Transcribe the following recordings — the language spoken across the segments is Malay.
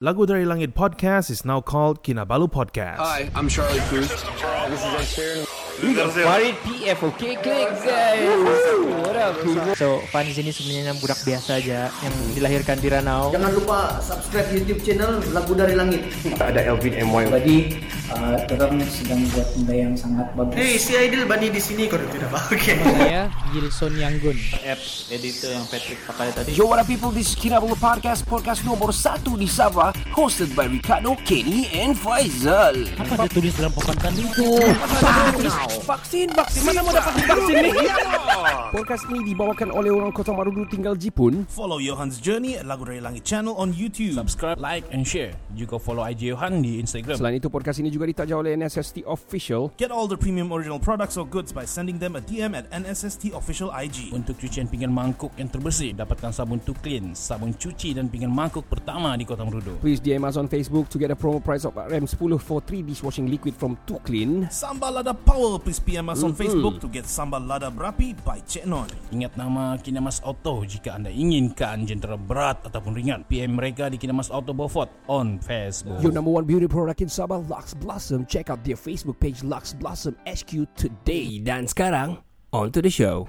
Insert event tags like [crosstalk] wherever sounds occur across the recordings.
Lagu Dari Langit podcast is now called Kinabalu Podcast. Hi, I'm Charlie Cruz. Farid PF Okay klik guys What up So Fan di sini sebenarnya budak biasa aja Yang dilahirkan di Ranau Jangan lupa subscribe YouTube channel Lagu Dari Langit. Ada Elvin MY. Jadi uh, orang sedang buat benda yang sangat bagus. Hey, si Aidil Bani di sini kau tidak pakai. Saya Gilson Yanggun apps editor yang Patrick pakai tadi. Yo, what up people? This is Kinabalu Podcast, podcast nomor satu di Sabah, hosted by Ricardo, Kenny, and Faizal. Apa dia tulis dalam papan tadi itu? Vaksin, vaksin, mana mau dapat vaksin ni? [laughs] podcast ini dibawakan oleh orang Kota Marudu tinggal Jepun. Follow Johan's Journey at Lagu Dari Langit channel on YouTube. Subscribe, like and share. Juga follow IG Johan di Instagram. Selain itu, podcast ini juga ditaja oleh NSST Official. Get all the premium original products or goods by sending them a DM at NSST Official IG. Untuk cucian pinggan mangkuk yang terbersih, dapatkan sabun to clean, sabun cuci dan pinggan mangkuk pertama di Kota Merudu. Please DM us on Facebook to get a promo price of RM10 for 3 dishwashing liquid from Too Clean. Sambal Lada Power. Please PM us on Facebook to get Sambal Lada Berapi by Cik Non. Ingat nama Kinamas Auto jika anda inginkan jentera berat ataupun ringan. PM mereka di Kinamas Auto Beaufort on Facebook. Your number one beauty product in Sabah, Lux Blossom. Check out their Facebook page, Lux Blossom HQ today. Dan sekarang, on to the show.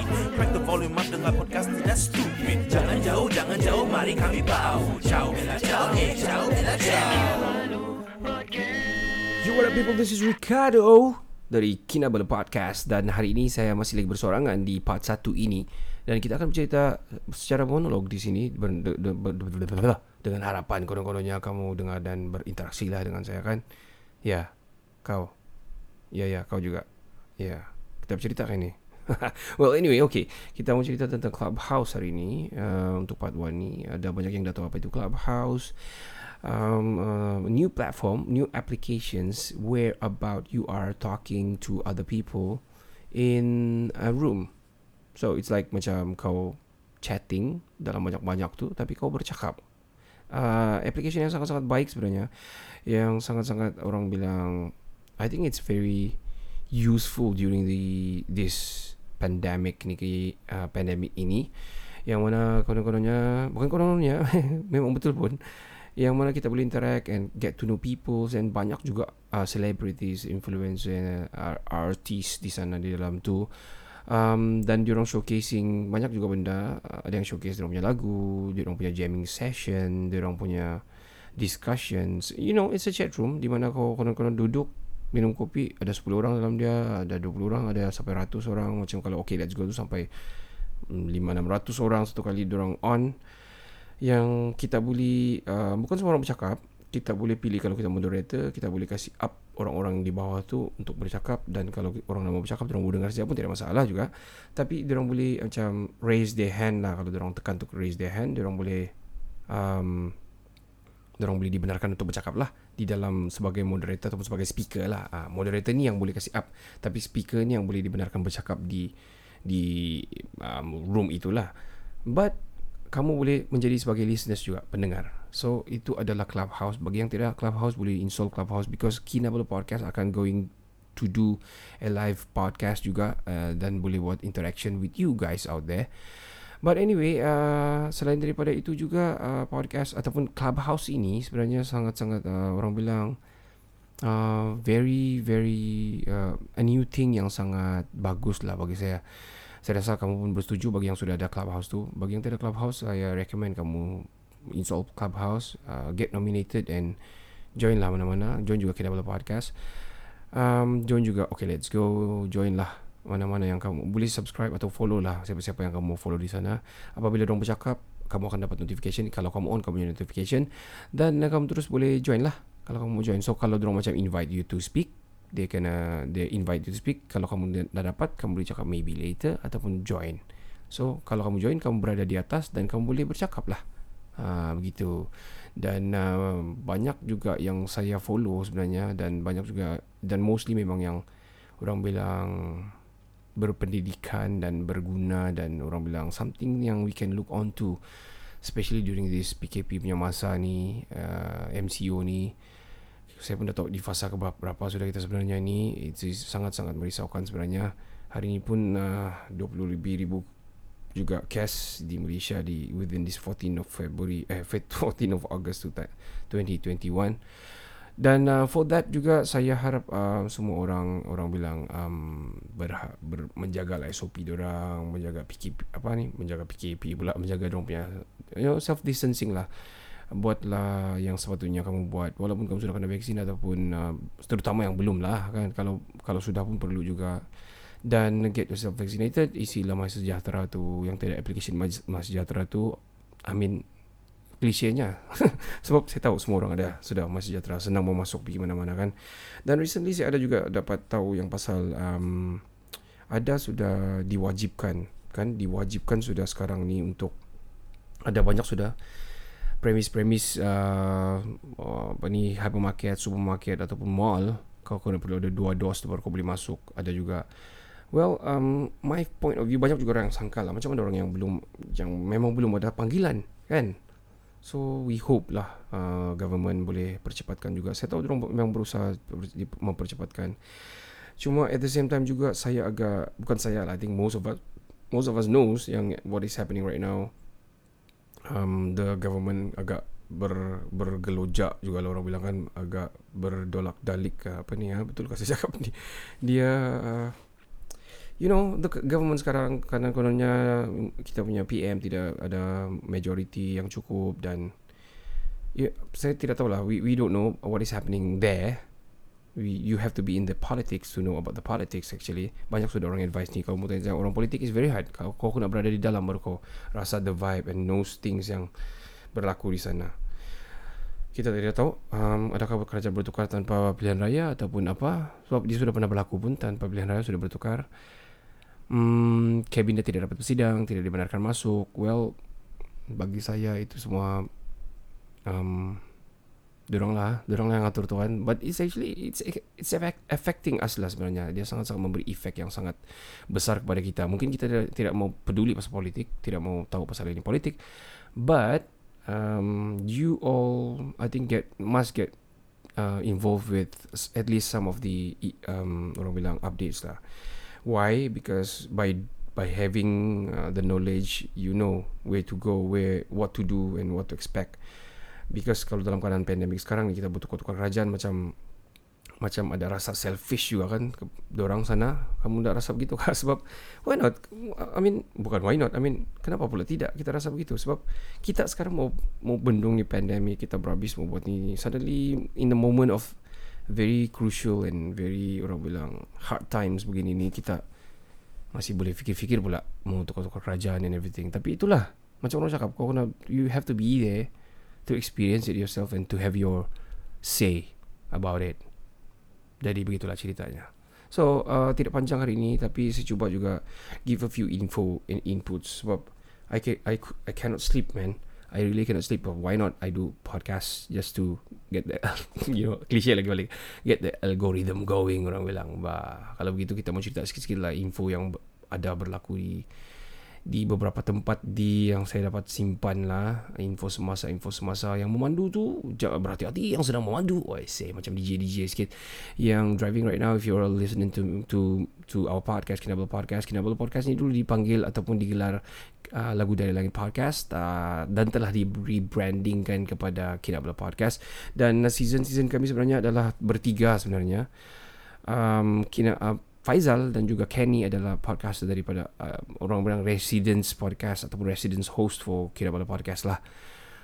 Crack the volume up dengan podcast tidak stupid. Jangan jauh, jangan jauh, mari kami bau Ciao, bella ciao, eh, ciao, bella ciao Yo, what up people? This is Ricardo dari Kinabalu Podcast dan hari ini saya masih lagi bersorangan di part 1 ini dan kita akan bercerita secara monolog di sini dengan harapan konon-kononnya kamu dengar dan berinteraksi lah dengan saya kan. Ya, kau. Ya, ya, kau juga. Ya, kita bercerita kan ini. [laughs] well anyway okay. Kita mau cerita tentang Clubhouse hari ini uh, Untuk part 1 ni Ada banyak yang dah tahu apa itu Clubhouse. Um, uh, New platform New applications Where about you are talking to other people In a room. So it's like macam kau chatting Dalam banyak-banyak tu Tapi kau bercakap. Uh, Application yang sangat-sangat baik sebenarnya. Yang sangat-sangat orang bilang I think it's very useful during the this pandemic ni uh, pandemic ini. Yang mana konon-kononnya bukan kononnya [laughs] memang betul pun. Yang mana kita boleh interact and get to know people and banyak juga uh, celebrities influencer uh, artis di sana di dalam tu. Um, dan diorang showcasing banyak juga benda. Uh, ada yang showcase diorang punya lagu diorang punya jamming session diorang punya discussions. You know it's a chat room di mana kau konon-konon duduk minum kopi ada 10 orang dalam dia ada 20 orang ada sampai ratus orang. Macam kalau okay let's go tu sampai 5 600 orang satu kali orang on. Yang kita boleh uh, bukan semua orang bercakap kita boleh pilih kalau kita moderator kita boleh kasih up orang-orang di bawah tu untuk bercakap dan kalau orang nak bercakap orang boleh dengar siapa pun tidak masalah juga. Tapi orang boleh macam raise their hand lah. Kalau orang tekan untuk raise their hand orang boleh um, orang boleh dibenarkan untuk bercakap lah di dalam sebagai moderator ataupun sebagai speaker lah. Ha, moderator ni yang boleh kasih up, tapi speaker ni yang boleh dibenarkan bercakap di di um, room itulah. But kamu boleh menjadi sebagai listeners juga pendengar. So itu adalah Clubhouse. Bagi yang tidak Clubhouse boleh install Clubhouse because Kinabalu Podcast akan going to do a live podcast juga uh, dan boleh buat interaction with you guys out there. But anyway, uh, selain daripada itu juga uh, podcast ataupun clubhouse ini sebenarnya sangat-sangat uh, orang bilang uh, very very uh, a new thing yang sangat bagus lah bagi saya. Saya rasa kamu pun bersetuju bagi yang sudah ada clubhouse tu. Bagi yang tidak ada clubhouse, saya recommend kamu install clubhouse, uh, get nominated and join lah mana-mana. Join juga kita podcast. Um, join juga, okay let's go, join lah mana-mana yang kamu. Boleh subscribe atau follow lah siapa-siapa yang kamu follow di sana. Apabila dong bercakap kamu akan dapat notification. Kalau kamu on kamu punya notification. Dan kamu terus boleh join lah. Kalau kamu join. So kalau dorong macam invite you to speak dia kena dia invite you to speak. Kalau kamu dah dapat kamu boleh cakap maybe later ataupun join. So kalau kamu join kamu berada di atas dan kamu boleh bercakap lah. Ha, begitu. Dan uh, banyak juga yang saya follow sebenarnya dan banyak juga dan mostly memang yang orang bilang berpendidikan dan berguna dan orang bilang something yang we can look on to especially during this PKP punya masa ni uh, MCO ni. Saya pun dah tahu di fasa ke berapa sudah kita sebenarnya ni. Itu sangat-sangat merisaukan sebenarnya. Hari ini pun uh, 20 lebih ribu juga case di Malaysia di within this 14 of February eh [laughs] 14 of August 2021 dan uh, for that juga saya harap uh, semua orang orang bilang um, ber, ber, menjaga lah SOP orang menjaga PKP apa ni menjaga PKP pula menjaga orang punya you know, self distancing lah. Buatlah yang sepatutnya kamu buat. Walaupun kamu sudah kena vaksin ataupun uh, terutama yang belum lah kan. Kalau kalau sudah pun perlu juga. Dan get yourself vaccinated isilah Mas Sejahtera tu. Yang tidak application Mas Sejahtera tu I mean klisenya. [laughs] Sebab saya tahu semua orang ada sudah Mas Sejahtera senang mau masuk pergi mana-mana kan? Dan recently saya ada juga dapat tahu yang pasal um, ada sudah diwajibkan kan? Diwajibkan sudah sekarang ni untuk ada banyak sudah premis-premis uh, apa ni hypermarket, supermarket ataupun mall. Kau kena perlu ada dua dos baru kau boleh masuk. Ada juga Well, um, my point of view banyak juga orang yang sangkal lah. Macam ada orang yang belum, yang memang belum ada panggilan, kan? So we hope lah uh, government boleh percepatkan juga. Saya tahu orang memang berusaha mempercepatkan. Cuma at the same time juga saya agak bukan saya lah. I think most of us most of us knows yang what is happening right now. Um, the government agak ber, bergelojak juga lah orang bilang kan agak berdolak dalik apa ni ya betul kasih cakap ni dia uh, you know the government sekarang karena kononnya kita punya PM tidak ada majority yang cukup dan ya, saya tidak tahu lah. We we don't know what is happening there. We you have to be in the politics to know about the politics actually. Banyak sudah orang advice ni. Kalau mau tanya orang politik is very hard. Kalau kau nak berada di dalam baru kau rasa the vibe and knows things yang berlaku di sana. Kita tidak tahu um, adakah kerajaan bertukar tanpa pilihan raya ataupun apa? Sebab dia sudah pernah berlaku pun tanpa pilihan raya sudah bertukar hmm, kabinet tidak dapat bersidang, tidak dibenarkan masuk. Well, bagi saya itu semua um, dorong lah, dorong lah yang atur Tuhan. But it's actually it's it's affecting us lah sebenarnya. Dia sangat sangat memberi efek yang sangat besar kepada kita. Mungkin kita tidak, tidak mau peduli pasal politik, tidak mau tahu pasal ini politik. But um, you all, I think get must get uh, involved with at least some of the um, orang bilang updates lah. Why? Because by by having uh, the knowledge, you know where to go, where what to do and what to expect. Because kalau dalam keadaan pandemik sekarang ni kita butuh tukar kerajaan macam macam ada rasa selfish juga kan orang sana kamu tak rasa begitu [laughs] kan sebab why not I mean bukan why not I mean kenapa pula tidak kita rasa begitu sebab kita sekarang mau mau bendung ni pandemik kita berhabis mau buat ni suddenly in the moment of very crucial and very orang bilang hard times begini ni kita masih boleh fikir-fikir pula mau tukar-tukar kerajaan and everything. Tapi itulah macam orang cakap kau kena you have to be there to experience it yourself and to have your say about it. Jadi begitulah ceritanya. So uh, tidak panjang hari ini tapi saya cuba juga give a few info and inputs. Sebab I, can, I, I cannot sleep man I really cannot sleep. But why not? I do podcast just to get the [laughs] you know cliche lagi balik get the algorithm going orang bilang. Bah, kalau begitu kita mau cerita sikit-sikit lah info yang ada berlaku di di beberapa tempat di yang saya dapat simpan lah info semasa info semasa. Yang memandu tu berhati-hati yang sedang memandu. Oh I say macam DJ DJ sikit. Yang driving right now if you're listening to to to our podcast Kinabalu Podcast Kinabalu Podcast ni dulu dipanggil ataupun digelar uh, lagu dari langit podcast uh, dan telah di rebrandingkan kepada Kinabalu Podcast. Dan season-season kami sebenarnya adalah bertiga sebenarnya. Um, Kina uh, Faizal dan juga Kenny adalah podcaster daripada uh, orang orang residence podcast ataupun residence host for Kinabalu podcast lah.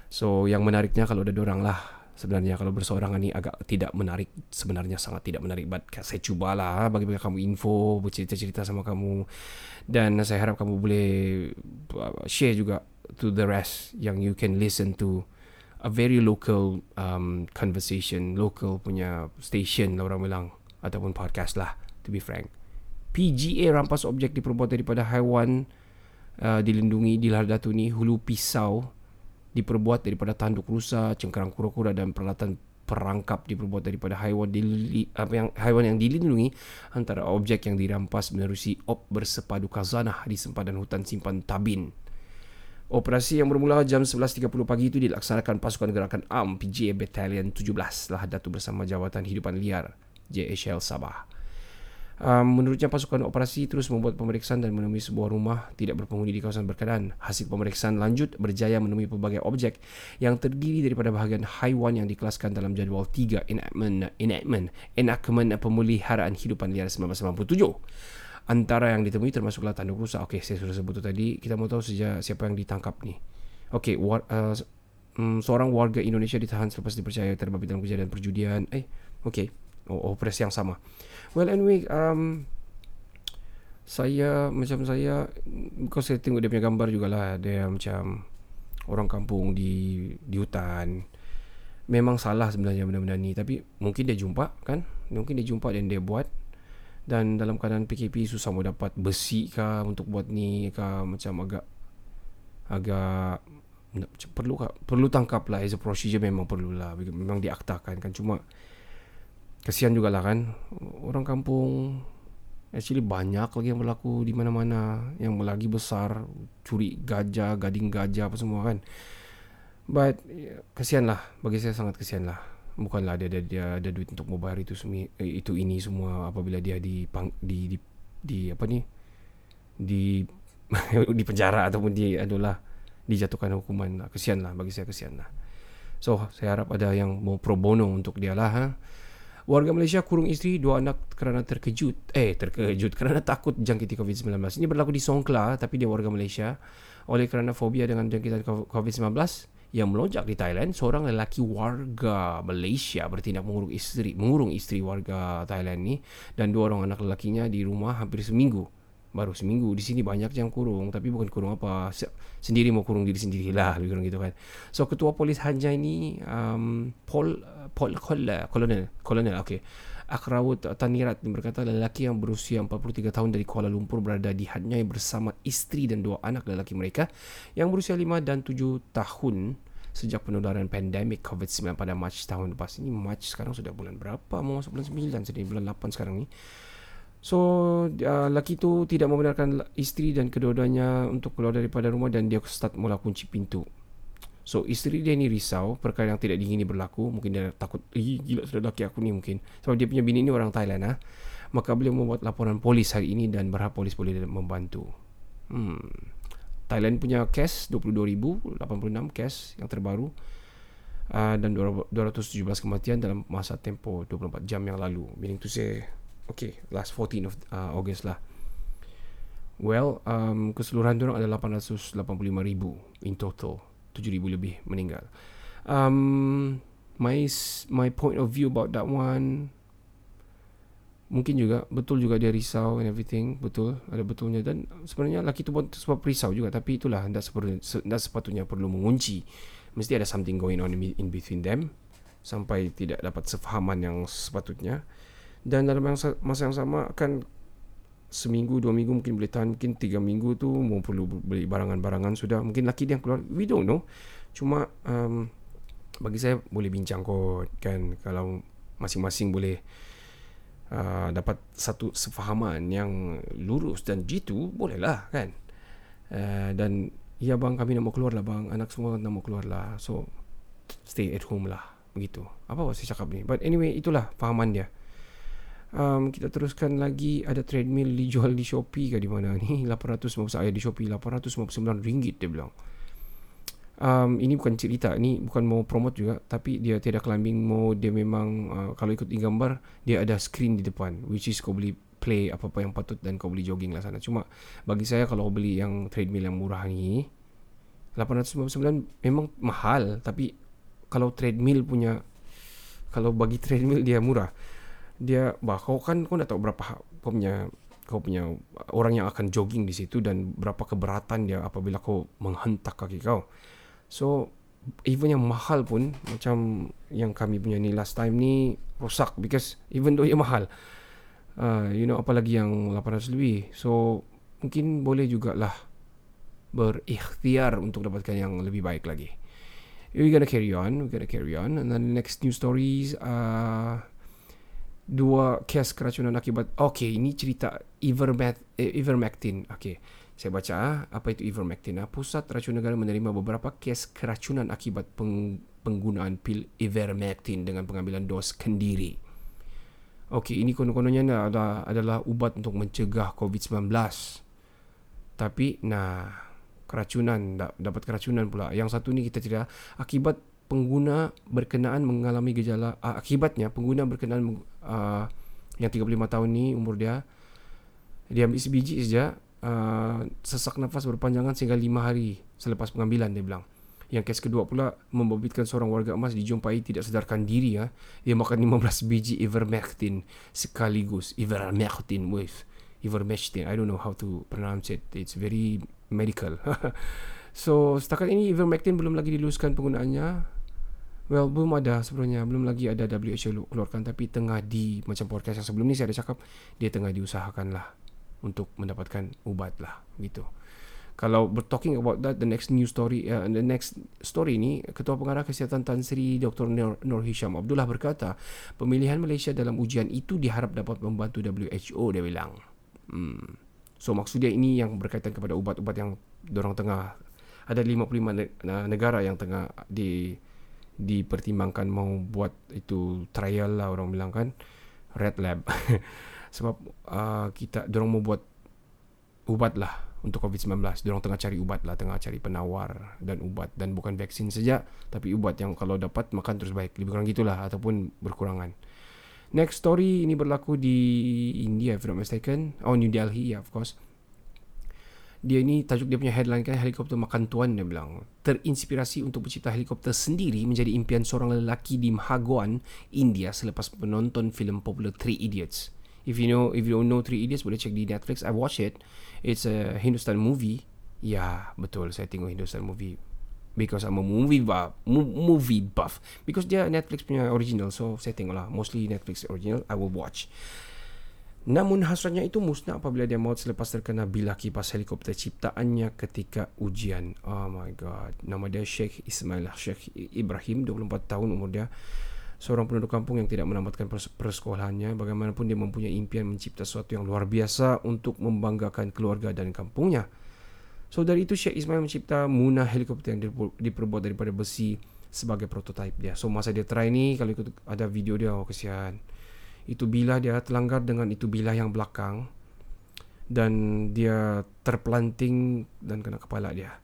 So yang menariknya kalau ada orang lah sebenarnya kalau berseorangan ni agak tidak menarik sebenarnya sangat tidak menarik. But saya cubalah bagi bagi kamu info bercerita-cerita sama kamu. Dan saya harap kamu boleh uh, share juga to the rest yang you can listen to a very local um, conversation local punya station lah orang bilang ataupun podcast lah to be frank. PGA rampas objek diperbuat daripada haiwan uh, dilindungi di Lahar Datu ni hulu pisau diperbuat daripada tanduk rusa, cengkerang kura-kura dan peralatan perangkap diperbuat daripada haiwan dili, apa yang haiwan yang dilindungi antara objek yang dirampas menerusi op bersepadu kazanah di sempadan hutan simpan Tabin. Operasi yang bermula jam 11.30 pagi itu dilaksanakan pasukan gerakan ARM PGA Battalion 17 Lah Datu bersama Jawatan Hidupan Liar JHL Sabah. Um, menurutnya pasukan operasi terus membuat pemeriksaan dan menemui sebuah rumah tidak berpenghuni di kawasan berkenaan. Hasil pemeriksaan lanjut berjaya menemui pelbagai objek yang terdiri daripada bahagian haiwan yang dikelaskan dalam jadual 3 enactment enactment enactment pemeliharaan hidupan liar 1997. Antara yang ditemui termasuklah tanduk rusa. Okey, saya sudah sebut tu tadi. Kita mau tahu saja siapa yang ditangkap ni. Okey, war, uh, um, seorang warga Indonesia ditahan selepas dipercaya terlibat dalam kejadian perjudian. Eh, okey. Oh, operasi yang sama. Well anyway um, Saya Macam saya Kau saya tengok dia punya gambar jugalah Dia macam Orang kampung di Di hutan. Memang salah sebenarnya benda-benda ni Tapi mungkin dia jumpa kan? Mungkin dia jumpa dan dia buat. Dan dalam keadaan PKP Susah mau dapat besi kah Untuk buat ni kah Macam agak Agak Perlu kah Perlu tangkap lah As a procedure memang perlu lah Memang diaktakan kan. Cuma Kesian jugalah kan. Orang kampung Actually banyak lagi yang berlaku di mana-mana. Yang lagi besar Curi gajah, gading gajah apa semua kan. But Kesian lah Bagi saya sangat kesian lah Bukanlah dia, dia, dia ada duit untuk membayar itu semi, eh, itu ini semua apabila dia di di di, di apa ni? Di [laughs] di penjara ataupun di adalah dijatuhkan hukuman. Kesian lah bagi saya kesian lah so saya harap ada yang mau pro bono untuk dia lah ha? Warga Malaysia kurung isteri dua anak kerana terkejut. Eh, terkejut kerana takut jangkiti COVID-19. Ini berlaku di Songkla tapi dia warga Malaysia. Oleh kerana fobia dengan jangkitan COVID-19 yang melonjak di Thailand, seorang lelaki warga Malaysia bertindak mengurung isteri, mengurung isteri warga Thailand ni dan dua orang anak lelakinya di rumah hampir seminggu baru seminggu. Di sini banyak yang kurung tapi bukan kurung apa. Sendiri mau kurung diri sendiri lah lebih kurang gitu kan. So ketua polis Hanja ini um, Paul Paul Colonel Colonel okay Akrawut Tanirat berkata lelaki yang berusia 43 tahun dari Kuala Lumpur berada di Hanyai bersama isteri dan dua anak lelaki mereka yang berusia 5 dan 7 tahun sejak penularan pandemik COVID-19 pada Mac tahun lepas ini. Mac sekarang sudah bulan berapa? Mau masuk bulan 9 jadi bulan 8 sekarang ni So uh, lelaki tu tidak membenarkan isteri dan kedua-duanya untuk keluar daripada rumah dan dia start mula kunci pintu. So isteri dia ni risau perkara yang tidak diingini berlaku. Mungkin dia takut, Ih, gila sudah lelaki aku ni mungkin. Sebab dia punya bini ni orang Thailand. Ha? Maka beliau membuat laporan polis hari ini dan berharap polis boleh membantu. Hmm. Thailand punya kes 22,086 kes yang terbaru. Uh, dan 217 kematian dalam masa tempoh 24 jam yang lalu. Meaning to say Okay, last 14 of uh, August lah. Well, um, keseluruhan orang ada 885,000 in total. 7,000 lebih meninggal. Um, my my point of view about that one mungkin juga betul juga dia risau and everything betul ada betulnya dan sebenarnya laki tu pun sebab risau juga tapi itulah tidak sepatutnya, sepatutnya perlu mengunci mesti ada something going on in between them sampai tidak dapat sefahaman yang sepatutnya dan dalam masa, masa yang sama kan seminggu dua minggu mungkin boleh tahan mungkin tiga minggu tu mau perlu beli barangan-barangan sudah. Mungkin laki dia yang keluar. We don't know. Cuma um, bagi saya boleh bincang kot kan. Kalau masing-masing boleh uh, dapat satu sefahaman yang lurus dan jitu bolehlah kan. Uh, dan ya bang kami nak mau keluar lah bang. Anak semua nak mau keluar lah so stay at home lah. Begitu. Apa saya cakap ni? But anyway itulah fahaman dia um, kita teruskan lagi ada treadmill dijual di Shopee ke di mana? [laughs] Ni 850 saya di Shopee 859 ringgit dia bilang. Um, ini bukan cerita ini bukan mau promote juga tapi dia tiada climbing mode dia memang uh, kalau ikut gambar dia ada screen di depan which is kau boleh play apa-apa yang patut dan kau boleh jogging lah sana. Cuma bagi saya kalau beli yang treadmill yang murah ni 899 memang mahal tapi kalau treadmill punya kalau bagi treadmill dia murah dia bah kau kan kau dah tahu berapa kau punya kau punya orang yang akan jogging di situ dan berapa keberatan dia apabila kau menghentak kaki kau. So even yang mahal pun macam yang kami punya ni last time ni rosak because even though ia mahal uh, you know apalagi yang 800 lebih so mungkin boleh jugalah berikhtiar untuk dapatkan yang lebih baik lagi we're gonna carry on. We're gonna carry on. And then the next news stories. Uh, dua kes keracunan akibat okay ini cerita Ivermect, eh, Ivermectin. Okay saya baca ah, apa itu Ivermectin ah. pusat racun negara menerima beberapa kes keracunan akibat peng, penggunaan pil Ivermectin dengan pengambilan dos kendiri. Okay ini konon-kononnya adalah, adalah ubat untuk mencegah COVID-19 tapi nah keracunan dapat keracunan pula. Yang satu ni kita cerita akibat pengguna berkenaan mengalami gejala akibatnya pengguna berkenaan uh, yang 35 tahun ni umur dia dia ambil sebiji saja uh, sesak nafas berpanjangan sehingga 5 hari selepas pengambilan dia bilang yang kes kedua pula membabitkan seorang warga emas dijumpai tidak sedarkan diri ya. Dia makan 15 biji ivermectin sekaligus. Ivermectin with ivermectin. I don't know how to pronounce it. It's very medical. [laughs] so setakat ini ivermectin belum lagi diluluskan penggunaannya Well, belum ada sebenarnya. Belum lagi ada WHO keluarkan. Tapi tengah di, macam podcast yang sebelum ni saya ada cakap, dia tengah diusahakan lah untuk mendapatkan ubat lah. Gitu. Kalau talking about that, the next news story, uh, the next story ni, Ketua Pengarah Kesihatan Tan Sri Dr. Nur, Nur Hisham Abdullah berkata, pemilihan Malaysia dalam ujian itu diharap dapat membantu WHO, dia bilang. Hmm. So maksud dia ini yang berkaitan kepada ubat-ubat yang dorang tengah ada 55 negara yang tengah di dipertimbangkan mau buat itu trial lah orang bilang kan. Red lab. [laughs] Sebab uh, kita dorong mau buat ubat lah untuk COVID-19 dorong tengah cari ubat lah tengah cari penawar dan ubat. Dan bukan vaksin saja tapi ubat yang kalau dapat makan terus baik. Lebih kurang gitulah ataupun berkurangan. Next story ini berlaku di India if not mistaken. Oh New Delhi yeah, of course dia ni tajuk dia punya headline kan helikopter makan tuan dia bilang. Terinspirasi untuk mencipta helikopter sendiri menjadi impian seorang lelaki di Mahaguan India selepas menonton filem popular Three Idiots. If you know if you don't know Three Idiots boleh check di Netflix. I watch it. It's a Hindustan movie. Ya betul. Saya tengok Hindustan movie because I'm a movie buff movie buff. Because dia Netflix punya original so saya tengok lah mostly Netflix original I will watch Namun hasratnya itu musnah apabila dia maut selepas terkena bilah kipas helikopter ciptaannya ketika ujian. Oh my god. Nama dia Sheikh Ismail Sheikh Ibrahim, 24 tahun umur dia. Seorang penduduk kampung yang tidak menamatkan persekolahannya. Bagaimanapun dia mempunyai impian mencipta sesuatu yang luar biasa untuk membanggakan keluarga dan kampungnya. So dari itu Sheikh Ismail mencipta Muna helikopter yang diperbuat daripada besi sebagai prototipe dia. So masa dia try ni, kalau ikut ada video dia, oh kesian itu bilah dia terlanggar dengan itu bilah yang belakang dan dia terpelanting dan kena kepala dia.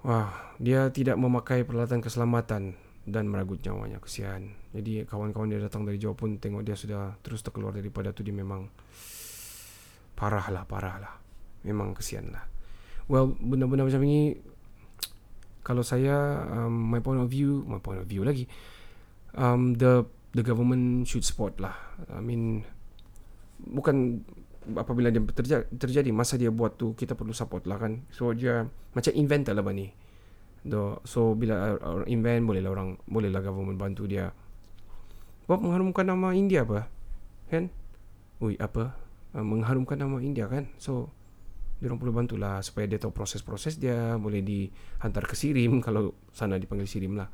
Wah, dia tidak memakai peralatan keselamatan dan meragut nyawanya kesian. Jadi kawan-kawan dia datang dari jauh pun tengok dia sudah terus terkeluar daripada tu dia memang parah lah, parah lah. Memang kesian lah. Well, benda-benda macam ini kalau saya um, my point of view, my point of view lagi um, the the government should support lah. I mean bukan apabila dia terjadi, terjadi masa dia buat tu kita perlu support lah kan. So dia macam inventor lah bani. So bila orang invent boleh lah orang boleh lah government bantu dia. Buat mengharumkan nama India apa? Kan? Ui apa? Uh, mengharumkan nama India kan? So dia orang perlu bantulah supaya dia tahu proses-proses dia boleh dihantar ke Sirim [laughs] kalau sana dipanggil Sirim lah.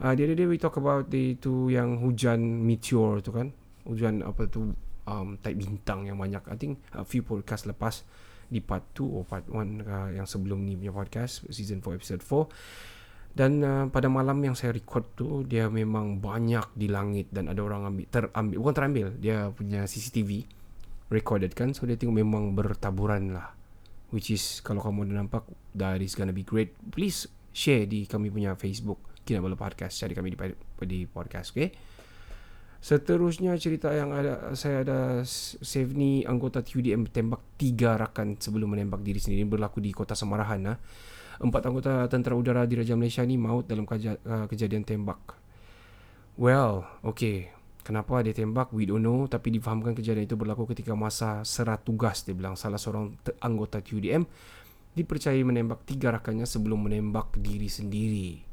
Uh, the other day we talk about the tu yang hujan meteor tu kan. Hujan apa tu um, type bintang yang banyak. I think a few podcast lepas di part 2 or part 1 uh, yang sebelum ni punya podcast season 4 episode 4. Dan uh, pada malam yang saya record tu dia memang banyak di langit dan ada orang ambil terambil bukan terambil dia punya CCTV recorded kan so dia tengok memang bertaburan lah which is kalau kamu dah nampak that is gonna be great please share di kami punya Facebook Kinabalu Podcast Cari kami di, di podcast Okay Seterusnya cerita yang ada Saya ada Save ni anggota TUDM Tembak tiga rakan sebelum menembak diri sendiri. Berlaku di kota Samarahan ha. Empat anggota tentera udara di Raja Malaysia ni Maut dalam keja- uh, kejadian tembak. Well Okay Kenapa dia tembak? We don't know. Tapi difahamkan kejadian itu berlaku ketika masa serat tugas Dia bilang. Salah seorang anggota TUDM Dipercayai menembak tiga rakannya sebelum menembak diri sendiri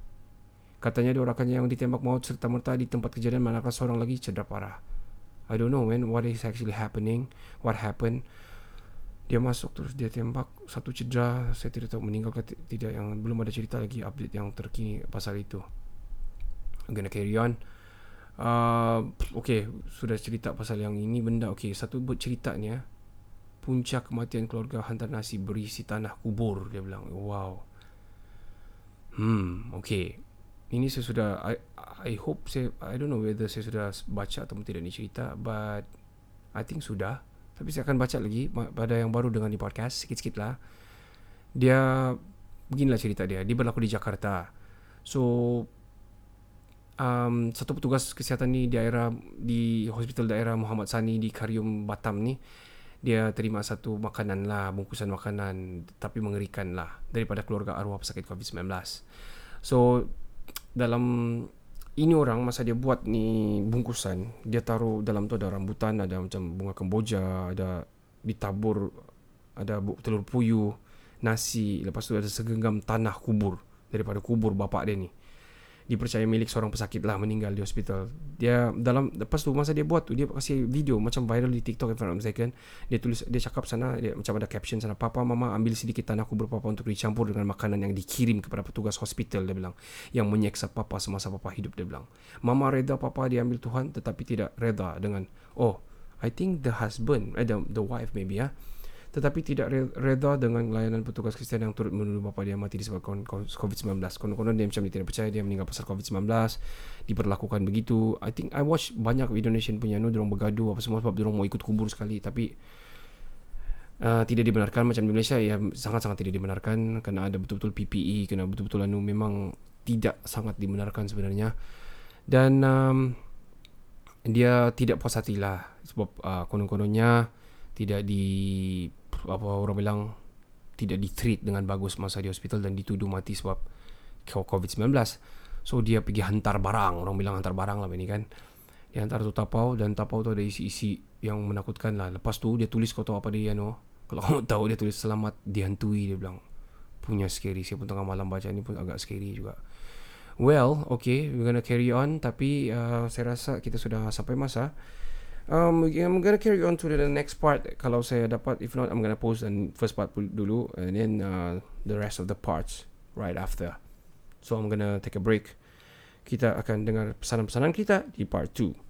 Katanya dua rakannya yang ditembak maut serta merta di tempat kejadian manakala seorang lagi cedera parah. I don't know man what is actually happening, what happened. dia masuk terus dia tembak. Satu cedera saya tidak tahu meninggal ti- tidak yang belum ada cerita lagi update yang terkini pasal itu. I'm gonna carry on. Uh, okay sudah cerita pasal yang ini benda okay satu buat ceritanya puncak kematian keluarga hantar nasi berisi tanah kubur dia bilang. Wow. Hmm okay ini saya sudah I, I hope saya I don't know whether saya sudah baca atau tidak ni cerita but I think sudah. Tapi saya akan baca lagi pada yang baru dengan di podcast sikit-sikit lah. Dia beginilah cerita dia. Dia berlaku di Jakarta. So um, satu petugas kesihatan ni di daerah di hospital daerah Muhammad Sani di Karium Batam ni dia terima satu makanan lah bungkusan makanan tapi mengerikan lah daripada keluarga arwah pesakit COVID-19 so dalam ini orang masa dia buat ni bungkusan dia taruh dalam tu ada rambutan ada macam bunga kemboja ada ditabur ada telur puyuh nasi lepas tu ada segenggam tanah kubur daripada kubur bapak dia ni dipercaya milik seorang pesakit lah meninggal di hospital. Dia dalam lepas tu masa dia buat tu dia kasih video macam viral di TikTok if I'm mistaken. Dia tulis dia cakap sana dia macam ada caption sana papa mama ambil sedikit tanah kubur papa untuk dicampur dengan makanan yang dikirim kepada petugas hospital dia bilang. Yang menyeksa papa semasa papa hidup dia bilang. Mama reda papa diambil Tuhan tetapi tidak reda dengan oh I think the husband eh, the, the wife maybe ya tetapi tidak re- reda dengan layanan petugas Kristian yang turut menuduh bapa dia mati disebabkan COVID-19. Konon-konon dia macam dia tidak percaya dia meninggal pasal COVID-19, diperlakukan begitu. I think I watch banyak Indonesian punya no, diorang bergaduh apa semua sebab diorang mau ikut kubur sekali tapi uh, tidak dibenarkan macam di Malaysia ya sangat-sangat tidak dibenarkan kena ada betul-betul PPE, kena betul-betul anu memang tidak sangat dibenarkan sebenarnya. Dan um, dia tidak puas hati lah sebab uh, konon-kononnya tidak di apa orang bilang tidak di treat dengan bagus masa di hospital dan dituduh mati sebab COVID-19. So dia pergi hantar barang. Orang bilang hantar barang lah ini kan. Dia hantar tu tapau dan tapau tu ada isi-isi yang menakutkan lah. Lepas tu dia tulis kau tahu apa dia no kalau kamu tahu dia tulis selamat dihantui dia bilang. Punya scary. Saya pun tengah malam baca ni pun agak scary juga. Well okay we're gonna carry on. Tapi uh, saya rasa kita sudah sampai masa Um, I'm gonna carry on to the next part kalau saya dapat. If not, I'm gonna post the first part dulu and then uh, the rest of the parts right after. So I'm gonna take a break. Kita akan dengar pesanan-pesanan kita di part 2.